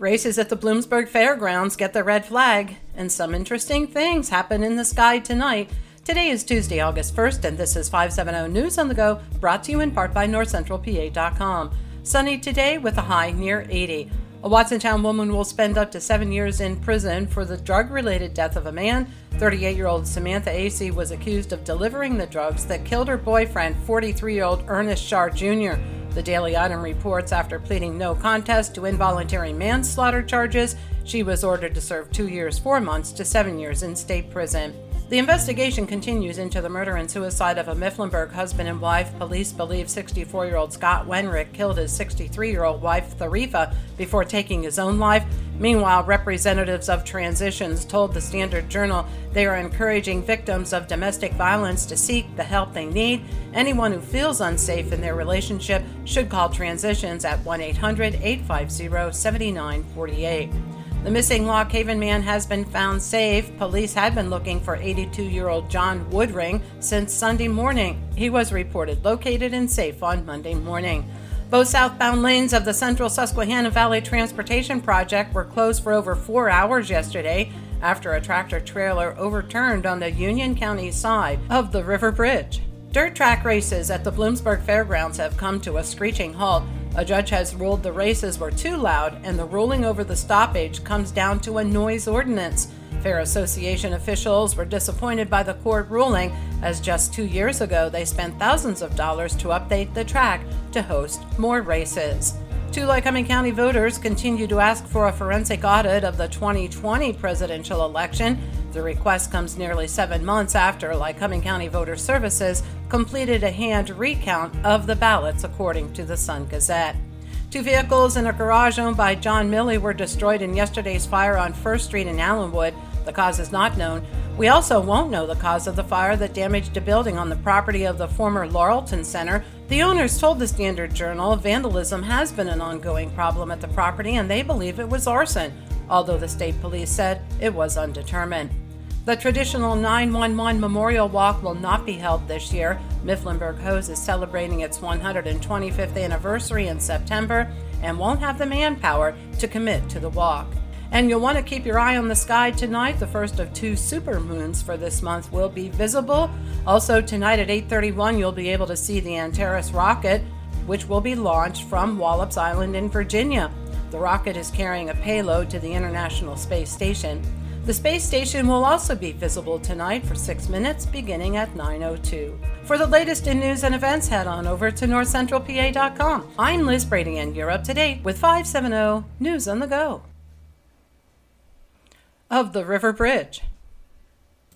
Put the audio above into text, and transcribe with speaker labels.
Speaker 1: Races at the Bloomsburg Fairgrounds get the red flag, and some interesting things happen in the sky tonight. Today is Tuesday, August 1st, and this is 570 News on the Go, brought to you in part by NorthCentralPA.com. Sunny today with a high near 80. A Watsontown woman will spend up to seven years in prison for the drug related death of a man. 38 year old Samantha Acey was accused of delivering the drugs that killed her boyfriend, 43 year old Ernest Shar Jr. The Daily Item reports after pleading no contest to involuntary manslaughter charges, she was ordered to serve two years, four months to seven years in state prison. The investigation continues into the murder and suicide of a Mifflinburg husband and wife. Police believe 64 year old Scott Wenrick killed his 63 year old wife, Tharifa, before taking his own life. Meanwhile, representatives of Transitions told the Standard Journal they are encouraging victims of domestic violence to seek the help they need. Anyone who feels unsafe in their relationship should call Transitions at 1 800 850 7948. The missing Lock Haven man has been found safe. Police had been looking for 82 year old John Woodring since Sunday morning. He was reported located and safe on Monday morning. Both southbound lanes of the Central Susquehanna Valley Transportation Project were closed for over four hours yesterday after a tractor trailer overturned on the Union County side of the River Bridge. Dirt track races at the Bloomsburg Fairgrounds have come to a screeching halt a judge has ruled the races were too loud, and the ruling over the stoppage comes down to a noise ordinance. Fair Association officials were disappointed by the court ruling, as just two years ago they spent thousands of dollars to update the track to host more races. Two Lycoming County voters continue to ask for a forensic audit of the 2020 presidential election. The request comes nearly seven months after Lycoming County Voter Services completed a hand recount of the ballots, according to the Sun Gazette. Two vehicles in a garage owned by John Milley were destroyed in yesterday's fire on First Street in Allenwood. The cause is not known. We also won't know the cause of the fire that damaged a building on the property of the former Laurelton Center. The owners told the Standard Journal vandalism has been an ongoing problem at the property and they believe it was arson, although the state police said it was undetermined. The traditional 911 Memorial Walk will not be held this year. Mifflinburg Hose is celebrating its 125th anniversary in September and won't have the manpower to commit to the walk. And you'll want to keep your eye on the sky tonight. The first of two super moons for this month will be visible. Also tonight at 8:31 you'll be able to see the Antares rocket, which will be launched from Wallops Island in Virginia. The rocket is carrying a payload to the International Space Station. The space station will also be visible tonight for six minutes beginning at 9.02. For the latest in news and events, head on over to northcentralpa.com. I'm Liz Brady, and you're up to date with 570 News on the Go. Of the River Bridge.